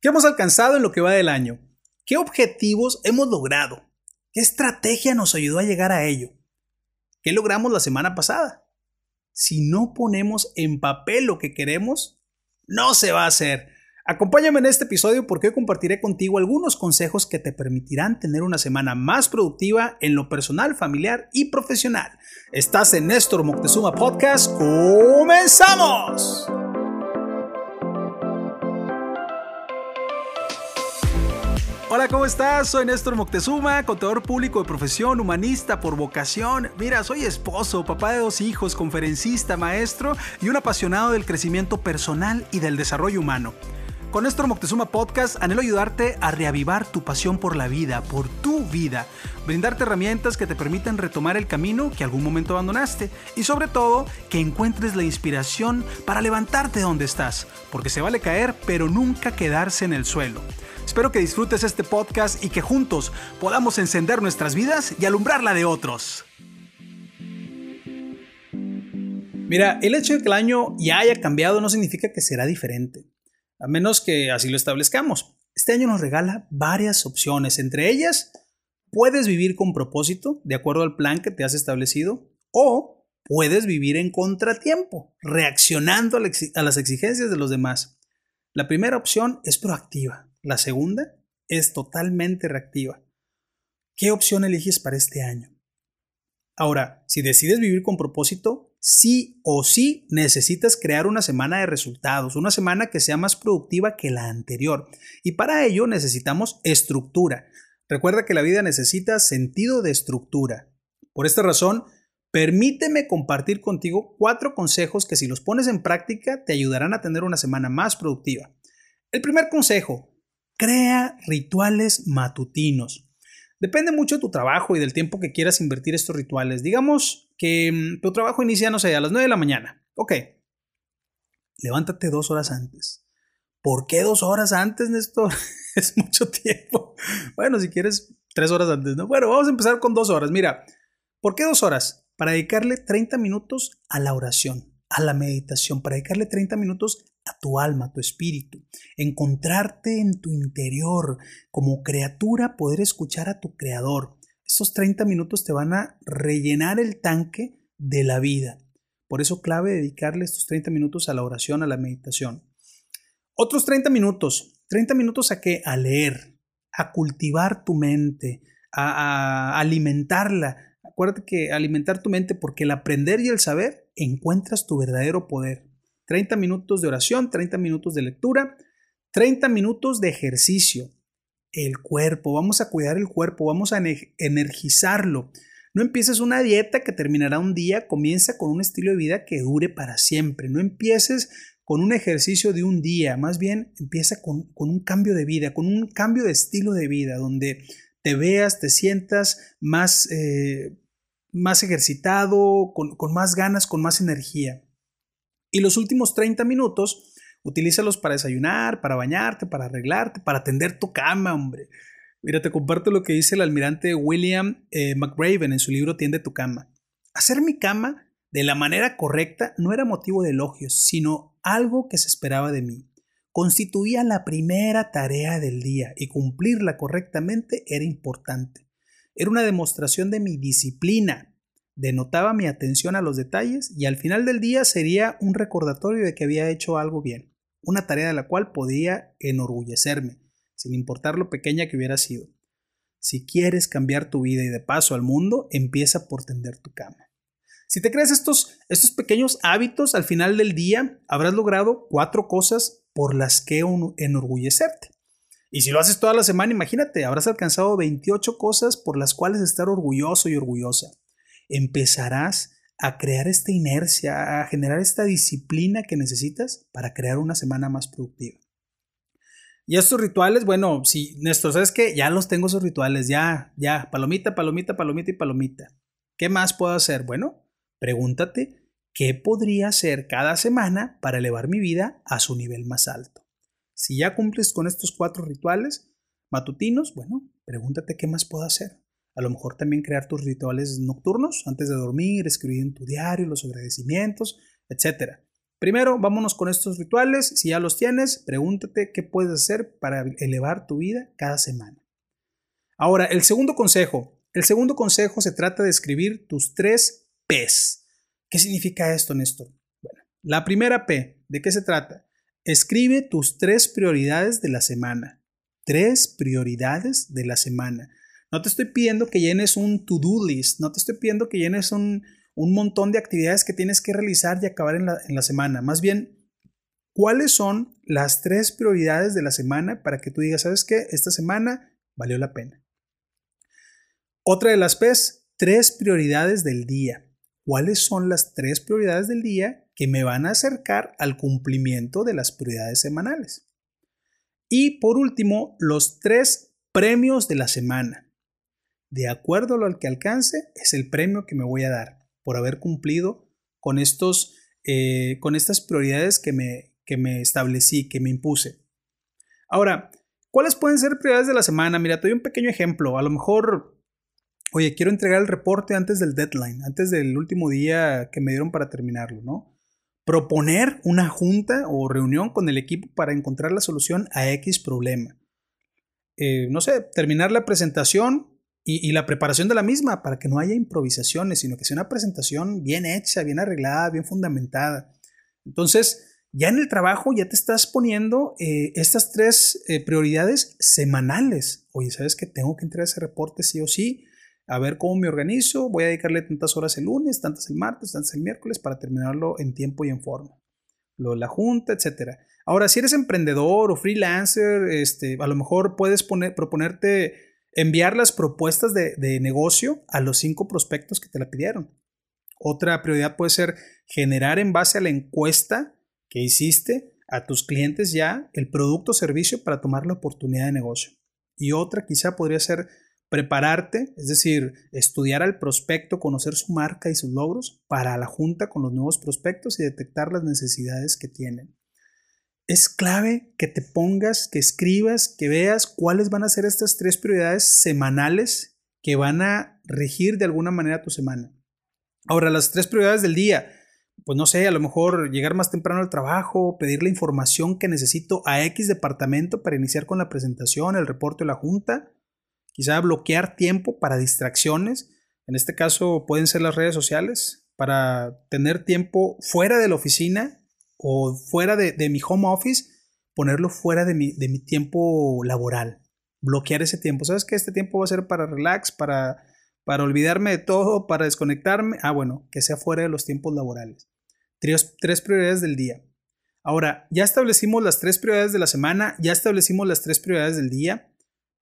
¿Qué hemos alcanzado en lo que va del año? ¿Qué objetivos hemos logrado? ¿Qué estrategia nos ayudó a llegar a ello? ¿Qué logramos la semana pasada? Si no ponemos en papel lo que queremos, no se va a hacer. Acompáñame en este episodio porque hoy compartiré contigo algunos consejos que te permitirán tener una semana más productiva en lo personal, familiar y profesional. Estás en Néstor Moctezuma Podcast. ¡Comenzamos! Hola, ¿cómo estás? Soy Néstor Moctezuma, contador público de profesión, humanista por vocación. Mira, soy esposo, papá de dos hijos, conferencista, maestro y un apasionado del crecimiento personal y del desarrollo humano. Con Néstor Moctezuma Podcast anhelo ayudarte a reavivar tu pasión por la vida, por tu vida, brindarte herramientas que te permitan retomar el camino que algún momento abandonaste y sobre todo que encuentres la inspiración para levantarte donde estás, porque se vale caer pero nunca quedarse en el suelo. Espero que disfrutes este podcast y que juntos podamos encender nuestras vidas y alumbrar la de otros. Mira, el hecho de que el año ya haya cambiado no significa que será diferente, a menos que así lo establezcamos. Este año nos regala varias opciones, entre ellas, puedes vivir con propósito, de acuerdo al plan que te has establecido, o puedes vivir en contratiempo, reaccionando a las exigencias de los demás. La primera opción es proactiva, la segunda es totalmente reactiva. ¿Qué opción eliges para este año? Ahora, si decides vivir con propósito, sí o sí necesitas crear una semana de resultados, una semana que sea más productiva que la anterior. Y para ello necesitamos estructura. Recuerda que la vida necesita sentido de estructura. Por esta razón, permíteme compartir contigo cuatro consejos que si los pones en práctica te ayudarán a tener una semana más productiva. El primer consejo, Crea rituales matutinos. Depende mucho de tu trabajo y del tiempo que quieras invertir estos rituales. Digamos que mm, tu trabajo inicia, no sé, a las 9 de la mañana. Ok. Levántate dos horas antes. ¿Por qué dos horas antes, Néstor? es mucho tiempo. Bueno, si quieres, tres horas antes, ¿no? Bueno, vamos a empezar con dos horas. Mira, ¿por qué dos horas? Para dedicarle 30 minutos a la oración, a la meditación, para dedicarle 30 minutos a tu alma, a tu espíritu, encontrarte en tu interior, como criatura poder escuchar a tu creador. Esos 30 minutos te van a rellenar el tanque de la vida. Por eso clave dedicarle estos 30 minutos a la oración, a la meditación. Otros 30 minutos. 30 minutos a qué? A leer, a cultivar tu mente, a, a alimentarla. Acuérdate que alimentar tu mente porque el aprender y el saber encuentras tu verdadero poder. 30 minutos de oración, 30 minutos de lectura, 30 minutos de ejercicio. El cuerpo, vamos a cuidar el cuerpo, vamos a energizarlo. No empieces una dieta que terminará un día, comienza con un estilo de vida que dure para siempre. No empieces con un ejercicio de un día, más bien empieza con, un cambio de vida, con un cambio de estilo de vida, donde te veas, te sientas más, eh, más ejercitado, con, con más ganas, con más energía. Y los últimos 30 minutos, utilízalos para desayunar, para bañarte, para arreglarte, para tender tu cama, hombre. Mira, te comparto lo que dice el almirante William eh, McRaven en su libro Tiende tu cama. Hacer mi cama de la manera correcta no era motivo de elogios, sino algo que se esperaba de mí. Constituía la primera tarea del día y cumplirla correctamente era importante. Era una demostración de mi disciplina, denotaba mi atención a los detalles y al final del día sería un recordatorio de que había hecho algo bien, una tarea de la cual podía enorgullecerme, sin importar lo pequeña que hubiera sido. Si quieres cambiar tu vida y de paso al mundo, empieza por tender tu cama. Si te crees estos, estos pequeños hábitos, al final del día habrás logrado cuatro cosas por las que enorgullecerte. Y si lo haces toda la semana, imagínate, habrás alcanzado 28 cosas por las cuales estar orgulloso y orgullosa empezarás a crear esta inercia, a generar esta disciplina que necesitas para crear una semana más productiva. Y estos rituales, bueno, si Néstor, ¿sabes qué? Ya los tengo esos rituales, ya, ya, palomita, palomita, palomita y palomita. ¿Qué más puedo hacer? Bueno, pregúntate qué podría hacer cada semana para elevar mi vida a su nivel más alto. Si ya cumples con estos cuatro rituales matutinos, bueno, pregúntate qué más puedo hacer. A lo mejor también crear tus rituales nocturnos antes de dormir, escribir en tu diario los agradecimientos, etc. Primero, vámonos con estos rituales. Si ya los tienes, pregúntate qué puedes hacer para elevar tu vida cada semana. Ahora, el segundo consejo. El segundo consejo se trata de escribir tus tres P's. ¿Qué significa esto, Néstor? Bueno, la primera P, ¿de qué se trata? Escribe tus tres prioridades de la semana. Tres prioridades de la semana. No te estoy pidiendo que llenes un to-do list, no te estoy pidiendo que llenes un, un montón de actividades que tienes que realizar y acabar en la, en la semana. Más bien, ¿cuáles son las tres prioridades de la semana para que tú digas, sabes qué, esta semana valió la pena? Otra de las P's, tres prioridades del día. ¿Cuáles son las tres prioridades del día que me van a acercar al cumplimiento de las prioridades semanales? Y por último, los tres premios de la semana. De acuerdo a lo que alcance, es el premio que me voy a dar por haber cumplido con, estos, eh, con estas prioridades que me, que me establecí, que me impuse. Ahora, ¿cuáles pueden ser prioridades de la semana? Mira, te doy un pequeño ejemplo. A lo mejor, oye, quiero entregar el reporte antes del deadline, antes del último día que me dieron para terminarlo, ¿no? Proponer una junta o reunión con el equipo para encontrar la solución a X problema. Eh, no sé, terminar la presentación y, la preparación de la misma para que no haya improvisaciones, sino que sea una presentación bien hecha, bien arreglada, bien fundamentada. Entonces, ya en el trabajo ya te estás poniendo eh, estas tres eh, prioridades semanales. Oye, ¿sabes que tengo que entregar ese reporte sí o sí? A ver cómo me organizo. Voy a dedicarle tantas horas el lunes, tantas el martes, tantas el miércoles para terminarlo en tiempo y en forma. Lo la junta, etcétera. Ahora, si eres emprendedor o freelancer, este, a lo mejor puedes poner, proponerte enviar las propuestas de, negocio a los cinco prospectos que te la pidieron. Otra prioridad puede ser generar en base a la encuesta que hiciste a tus clientes ya el producto o servicio para tomar la oportunidad de negocio. Y otra quizá podría ser prepararte, es decir, estudiar al prospecto, conocer su marca y sus logros para la junta con los nuevos prospectos y detectar las necesidades que tienen es clave que te pongas, que escribas, que veas cuáles van a ser estas tres prioridades semanales que van a regir de alguna manera tu semana. Ahora, las tres prioridades del día, pues no sé, a lo mejor llegar más temprano al trabajo, pedir la información que necesito a X departamento para iniciar con la presentación, el reporte o la junta, quizá bloquear tiempo para distracciones, en este caso pueden ser las redes sociales, para tener tiempo fuera de la oficina o fuera de, mi home office, ponerlo fuera de mi, de mi tiempo laboral. Bloquear ese tiempo. ¿Sabes que este tiempo va a ser para relax, para, para olvidarme de todo, para desconectarme? Ah, bueno, que sea fuera de los tiempos laborales. Tres, tres prioridades del día. Ahora, ya establecimos las tres prioridades de la semana, ya establecimos las tres prioridades del día.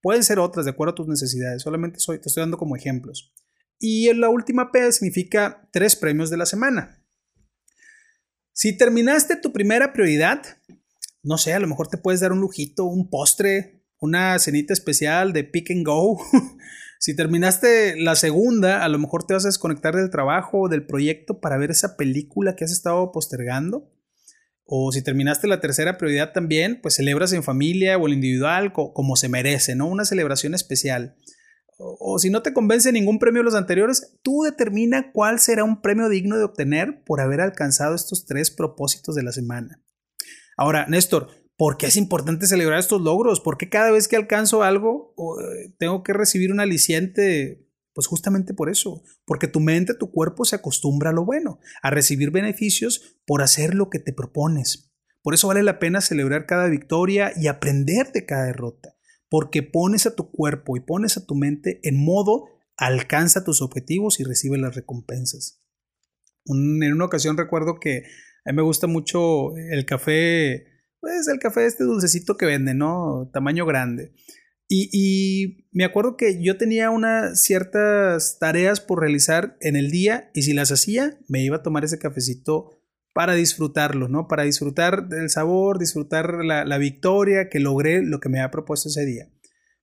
Pueden ser otras de acuerdo a tus necesidades, solamente soy, te estoy dando como ejemplos. Y en la última P significa tres premios de la semana. Si terminaste tu primera prioridad, no sé, a lo mejor te puedes dar un lujito, un postre, una cenita especial de pick and go. si terminaste la segunda, a lo mejor te vas a desconectar del trabajo o del proyecto para ver esa película que has estado postergando. O si terminaste la tercera prioridad también, pues celebras en familia o en individual como se merece, ¿no? Una celebración especial o, si no te convence ningún premio de los anteriores, tú determina cuál será un premio digno de obtener por haber alcanzado estos tres propósitos de la semana. Ahora, Néstor, ¿por qué es importante celebrar estos logros? ¿Por qué cada vez que alcanzo algo eh, tengo que recibir un aliciente? Pues justamente por eso, porque tu mente, tu cuerpo se acostumbra a lo bueno, a recibir beneficios por hacer lo que te propones. Por eso vale la pena celebrar cada victoria y aprender de cada derrota porque pones a tu cuerpo y pones a tu mente en modo alcanza tus objetivos y recibe las recompensas. en una ocasión recuerdo que a mí me gusta mucho el café, pues el café este dulcecito que vende, ¿no? Tamaño grande. Y, y, me acuerdo que yo tenía unas ciertas tareas por realizar en el día y si las hacía, me iba a tomar ese cafecito para disfrutarlo, ¿no? Para disfrutar del sabor, disfrutar la, victoria, que logré lo que me había propuesto ese día.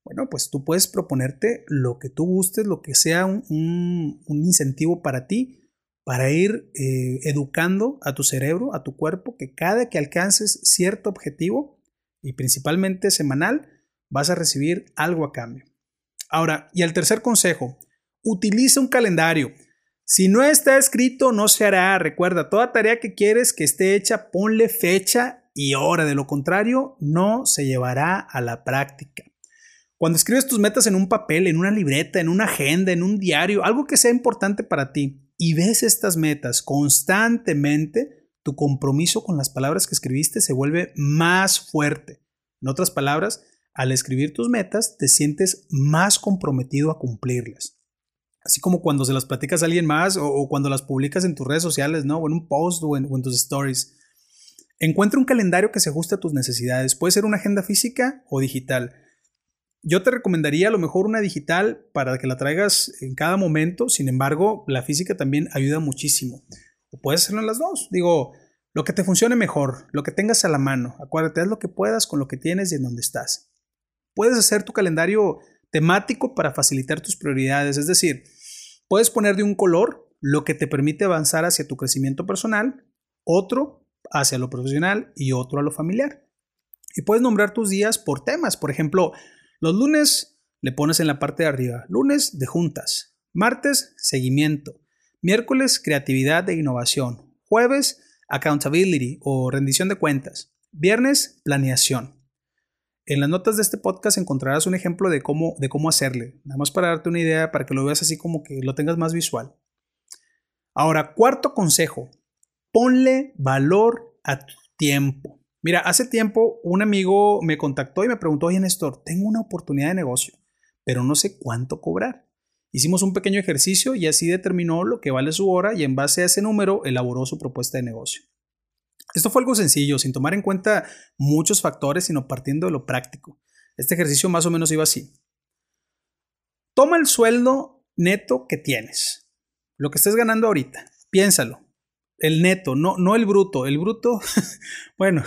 Bueno, pues tú puedes proponerte lo que tú gustes, lo que sea un, incentivo para ti, para ir eh, educando a tu cerebro, a tu cuerpo, que cada que alcances cierto objetivo, y principalmente semanal, vas a recibir algo a cambio. Ahora, y el tercer consejo, utiliza un calendario. Si no está escrito, no se hará. Recuerda, toda tarea que quieres que esté hecha, ponle fecha y hora. De lo contrario, no se llevará a la práctica. Cuando escribes tus metas en un papel, en una libreta, en una agenda, en un diario, algo que sea importante para ti, y ves estas metas constantemente, tu compromiso con las palabras que escribiste se vuelve más fuerte. En otras palabras, al escribir tus metas, te sientes más comprometido a cumplirlas. Así como cuando se las platicas a alguien más o, cuando las publicas en tus redes sociales, ¿no? O en un post o en, o en tus stories. Encuentra un calendario que se ajuste a tus necesidades. Puede ser una agenda física o digital. Yo te recomendaría a lo mejor una digital para que la traigas en cada momento. Sin embargo, la física también ayuda muchísimo. O puedes hacerlo en las dos. Digo, lo que te funcione mejor, lo que tengas a la mano. Acuérdate, haz lo que puedas con lo que tienes y en donde estás. Puedes hacer tu calendario temático para facilitar tus prioridades, es decir, puedes poner de un color lo que te permite avanzar hacia tu crecimiento personal, otro hacia lo profesional y otro a lo familiar. Y puedes nombrar tus días por temas, por ejemplo, los lunes le pones en la parte de arriba, lunes de juntas, martes seguimiento, miércoles creatividad e innovación, jueves accountability o rendición de cuentas, viernes planeación. En las notas de este podcast encontrarás un ejemplo de cómo, de cómo hacerle, nada más para darte una idea, para que lo veas así como que lo tengas más visual. Ahora, cuarto consejo, ponle valor a tu tiempo. Mira, hace tiempo un amigo me contactó y me preguntó, oye Néstor, tengo una oportunidad de negocio, pero no sé cuánto cobrar. Hicimos un pequeño ejercicio y así determinó lo que vale su hora y en base a ese número elaboró su propuesta de negocio. Esto fue algo sencillo, sin tomar en cuenta muchos factores, sino partiendo de lo práctico. Este ejercicio más o menos iba así. Toma el sueldo neto que tienes, lo que estés ganando ahorita, piénsalo. El neto, no, no el bruto. El bruto, bueno,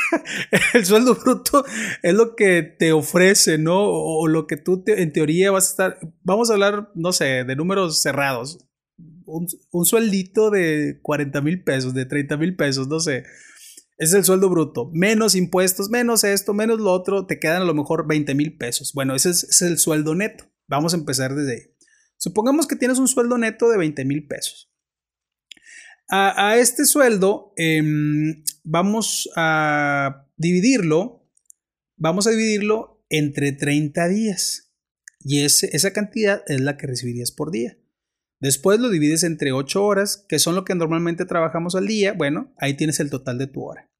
el sueldo bruto es lo que te ofrece, ¿no? O, lo que tú en teoría vas a estar, vamos a hablar, no sé, de números cerrados un, sueldito de 40 mil pesos, de 30 mil pesos, no sé. Es el sueldo bruto. Menos impuestos, menos esto, menos lo otro, te quedan a lo mejor 20 mil pesos. Bueno, ese es, el sueldo neto. Vamos a empezar desde ahí. Supongamos que tienes un sueldo neto de 20 mil pesos. A, este sueldo em, vamos a dividirlo, vamos a dividirlo entre 30 días. Y esa cantidad es la que recibirías por día. Después lo divides entre 8 horas, que son lo que normalmente trabajamos al día. Bueno, ahí tienes el total de tu hora.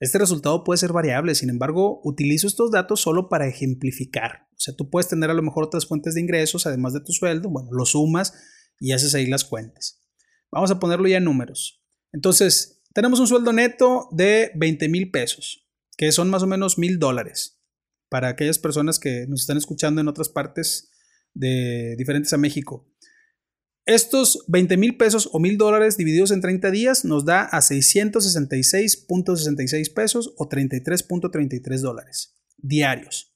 Este resultado puede ser variable, sin embargo, utilizo estos datos solo para ejemplificar. O sea, tú puedes tener a lo mejor otras fuentes de ingresos, además de tu sueldo. Bueno, lo sumas y haces ahí las cuentas. Vamos a ponerlo ya en números. Entonces, tenemos un sueldo neto de 20 mil pesos, que son más o menos mil dólares. Para aquellas personas que nos están escuchando en otras partes de diferentes a México. Estos 20 mil pesos o mil dólares divididos en 30 días nos da a 666.66 pesos o 33.33 dólares diarios.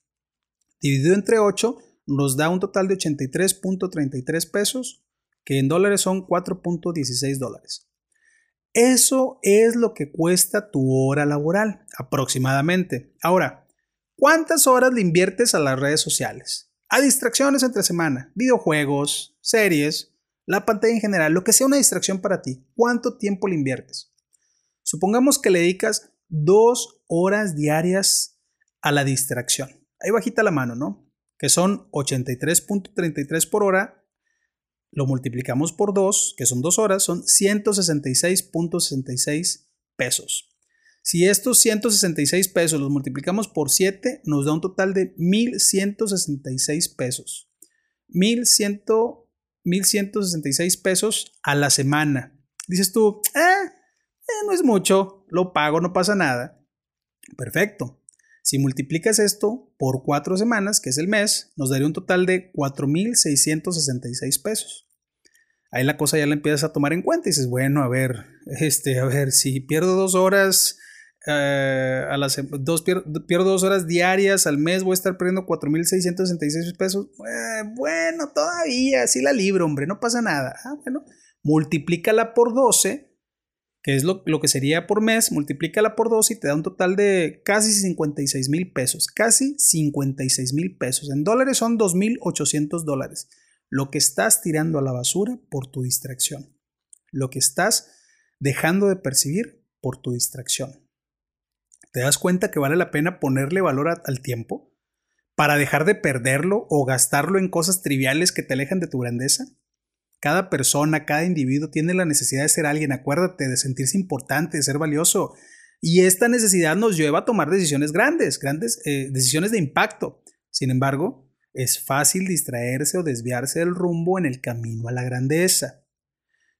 Dividido entre 8 nos da un total de 83.33 pesos, que en dólares son 4.16 dólares. Eso es lo que cuesta tu hora laboral, aproximadamente. Ahora, ¿cuántas horas le inviertes a las redes sociales? A distracciones entre semana, videojuegos, series, la pantalla en general, lo que sea una distracción para ti, ¿cuánto tiempo le inviertes? Supongamos que le dedicas dos horas diarias a la distracción. Ahí bajita la mano, ¿no? Que son 83.33 por hora. Lo multiplicamos por 2, que son dos horas, son 166.66 pesos. Si estos 166 pesos los multiplicamos por 7, nos da un total de 1.166 pesos. 1.100 1.166 pesos a la semana. Dices tú, eh, eh, no es mucho, lo pago, no pasa nada. Perfecto. Si multiplicas esto por cuatro semanas, que es el mes, nos daría un total de 4.666 pesos. Ahí la cosa ya la empiezas a tomar en cuenta y dices, bueno, a ver, este, a ver, si pierdo dos horas eh, a las dos, pierdo, dos horas diarias al mes, voy a estar perdiendo 4.666 pesos. Eh, bueno, todavía, sí la libro, hombre, no pasa nada. Ah, bueno, multiplícala por 12, que es lo, lo, que sería por mes, multiplícala por 12 y te da un total de casi 56 mil pesos. Casi 56 mil pesos. En dólares son 2.800 dólares. lo que estás tirando a la basura por tu distracción, lo que estás dejando de percibir por tu distracción. ¿Te das cuenta que vale la pena ponerle valor al tiempo para dejar de perderlo o gastarlo en cosas triviales que te alejan de tu grandeza? Cada persona, cada individuo tiene la necesidad de ser alguien, acuérdate, de sentirse importante, de ser valioso. Y esta necesidad nos lleva a tomar decisiones grandes, grandes eh, decisiones de impacto. Sin embargo, es fácil distraerse o desviarse del rumbo en el camino a la grandeza.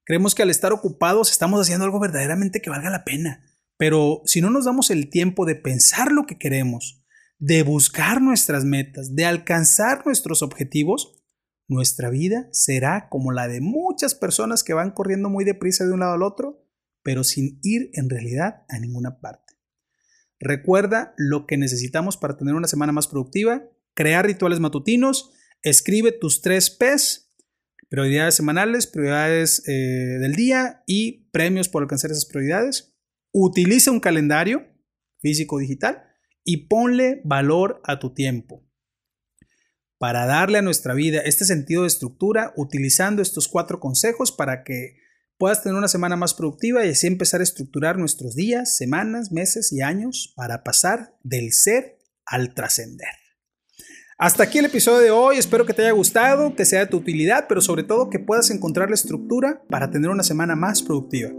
Creemos que al estar ocupados estamos haciendo algo verdaderamente que valga la pena. Pero si no nos damos el tiempo de pensar lo que queremos, de buscar nuestras metas, de alcanzar nuestros objetivos, nuestra vida será como la de muchas personas que van corriendo muy deprisa de un lado al otro, pero sin ir en realidad a ninguna parte. Recuerda lo que necesitamos para tener una semana más productiva, crear rituales matutinos, escribe tus tres P's, prioridades semanales, prioridades eh, del día y premios por alcanzar esas prioridades. Utiliza un calendario físico digital y ponle valor a tu tiempo para darle a nuestra vida este sentido de estructura utilizando estos cuatro consejos para que puedas tener una semana más productiva y así empezar a estructurar nuestros días, semanas, meses y años para pasar del ser al trascender. Hasta aquí el episodio de hoy, espero que te haya gustado, que sea de tu utilidad, pero sobre todo que puedas encontrar la estructura para tener una semana más productiva.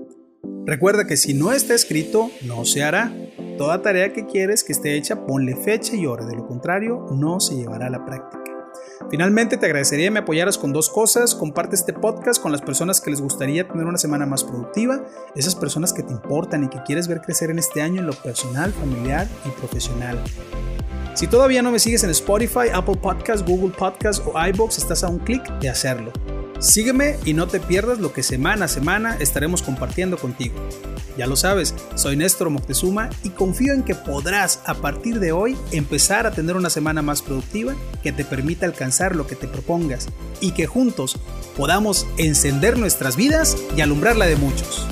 Recuerda que si no está escrito, no se hará. Toda tarea que quieres que esté hecha, ponle fecha y hora, de lo contrario, no se llevará a la práctica. Finalmente, te agradecería que me apoyaras con dos cosas. Comparte este podcast con las personas que les gustaría tener una semana más productiva, esas personas que te importan y que quieres ver crecer en este año en lo personal, familiar y profesional. Si todavía no me sigues en Spotify, Apple Podcasts, Google Podcasts o iBox, estás a un clic de hacerlo. Sígueme y no te pierdas lo que semana a semana estaremos compartiendo contigo. Ya lo sabes, soy Néstor Moctezuma y confío en que podrás a partir de hoy empezar a tener una semana más productiva que te permita alcanzar lo que te propongas y que juntos podamos encender nuestras vidas y alumbrar la de muchos.